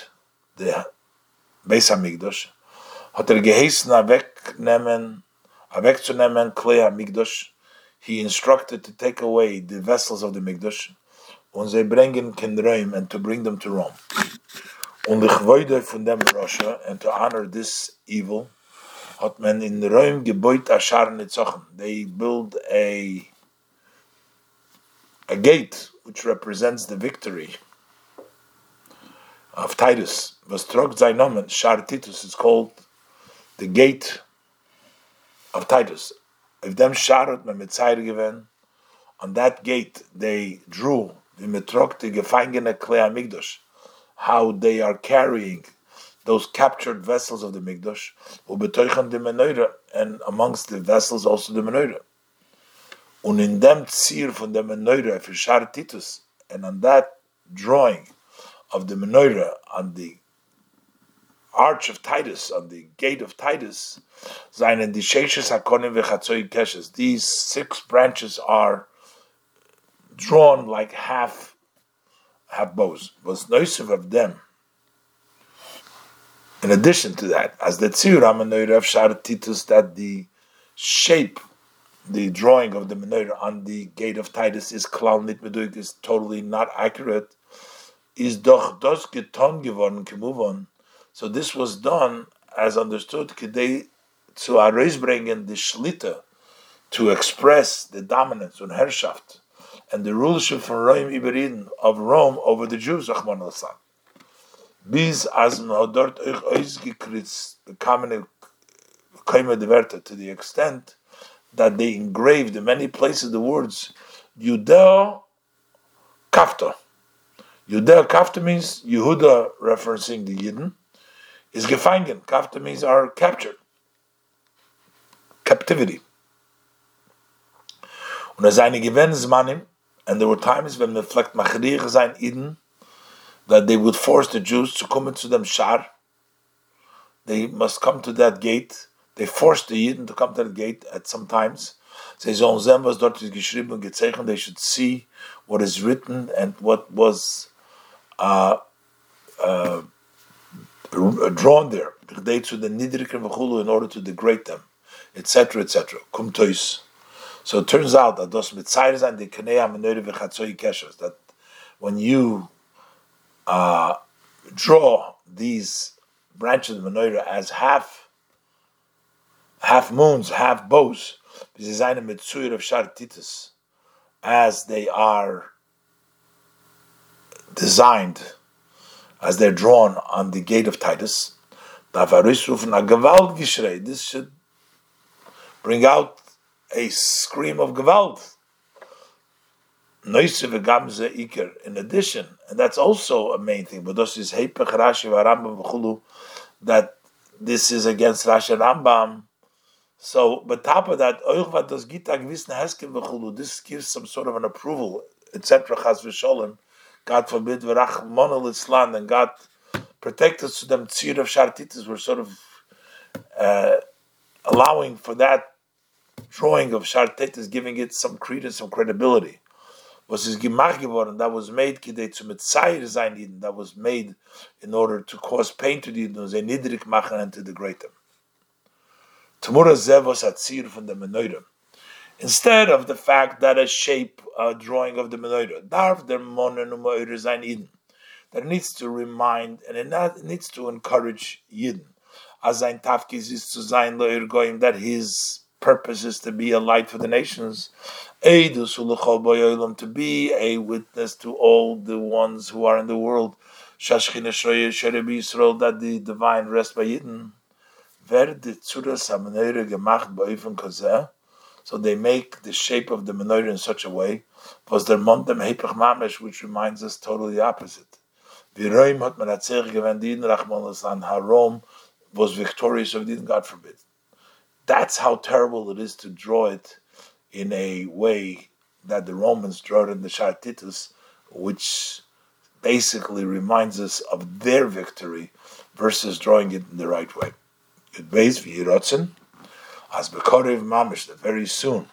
the Beis Hamikdash, hat er geheißen wegnehmen, wegzunehmen Klei Hamikdash, he instructed to take away the vessels of the Mikdash, und sie bringen in Rome, and to bring them to Rome. Und die Gewäude von dem Rosha, and to honor this evil, hat man in Rome gebeut Ashar Nitzochen. They build a a gate which represents the victory of Titus. Vostrog Zainomen, Shar Titus is called the gate of Titus. If them Sharot Memitzair given, on that gate they drew the Metrok the Gefangene Klea Migdosh, how they are carrying those captured vessels of the Migdosh, and amongst the vessels also the Menorah. Und in dem Zier von der Menorah für Shar Titus, and on that drawing of the Menorah on the arch of Titus, on the gate of Titus, seinen die Sheishes Hakonim keshes. These six branches are drawn like half half bows. Was noisiv of them. In addition to that, as the Tzir HaMenorah of Shar Titus, that the shape the drawing of the menorah on the gate of Titus is klal nit meduyik is totally not accurate. Is doch dos geton geworden kemuvon. So this was done as understood kedei zu areis bringen the shlita, to express the dominance and Herrschaft and the rulership from Rome Iberin of Rome over the Jews, Bis as dort euch ausgekritzt bekamen kaime de Werte to the extent that they engraved in many places the words Judeo Kafta. Judeo Kafta means Yehuda referencing the Yidden is gefangen. Kafta means are captured. Captivity. Und er seine Gewinnsmanim, and there were times when vielleicht machrir sein Iden, that they would force the Jews to come into them shar. They must come to that gate. They forced the Yidden to come to the gate at some times. They should see what is written and what was uh, uh, drawn there. In order to degrade them, etc., etc. So it turns out that those mitzayres and the that when you uh, draw these branches of menorah as half half moons, half bows, as they are designed, as they're drawn on the gate of Titus. This should bring out a scream of Gewalt. In addition, and that's also a main thing, but this is that this is against Rashi Rambam. So, but top of that, this gives some sort of an approval, etc. God forbid, Islam, and God protect us to them. Tzir of Shaar Titus were sort of uh, allowing for that drawing of Shaar Titus, giving it some credence, some credibility was his geworden, that was made kidei zu mitzayir that was made in order to cause pain to the Eden, ze nidrik and to degrade them. Tamura zevos atzir from the Menoidim. Instead of the fact that a shape, a drawing of the Menoidim, darf der numoir sein Eden, that needs to remind and it needs to encourage Yidden. As ein Tafkis is to sein loir goyim, that his purpose is to be a light for the nations to be a witness to all the ones who are in the world. That the divine rest by Yidden. So they make the shape of the menorah in such a way, was der Montem Hepech Mamesh, which reminds us totally opposite. Rome was victorious of Yidden, God forbid. That's how terrible it is to draw it in a way that the Romans drew in the Shaar Titus, which basically reminds us of their victory versus drawing it in the right way. It based v'yirotzen as bekorev mamish that very soon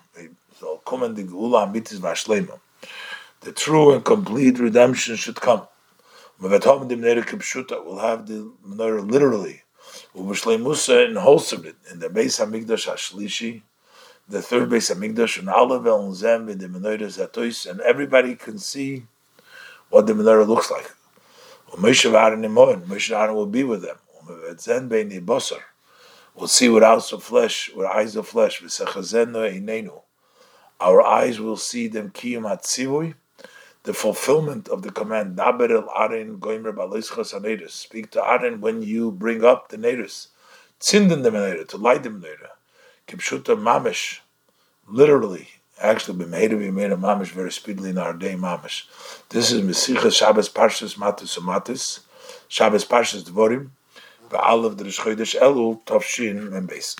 the true and complete redemption should come. We'll have the menorah literally. In wholesomeness in the Beis HaMikdash Ashlishi the third base of Migdash and Alavel Zem in the menorah Zatois, and everybody can see what the menorah looks like. Moshe Aaron will be with them. Will see with eyes of flesh, with eyes of flesh. Our eyes will see them kiyum hatzivui, the fulfillment of the command. Daber el Aaron goimer balischas Speak to Aaron when you bring up the natives. Tzinden the menorah to light the menorah. Kipshuta mamish, literally, actually, we made we made a mamish very speedily in our day mamish. This is Mesicha Shabbos Parshas Matis Matis, Shabbos Parshas Dvorim, Ba'alav Drish Chodesh Elul Tovshin Membes.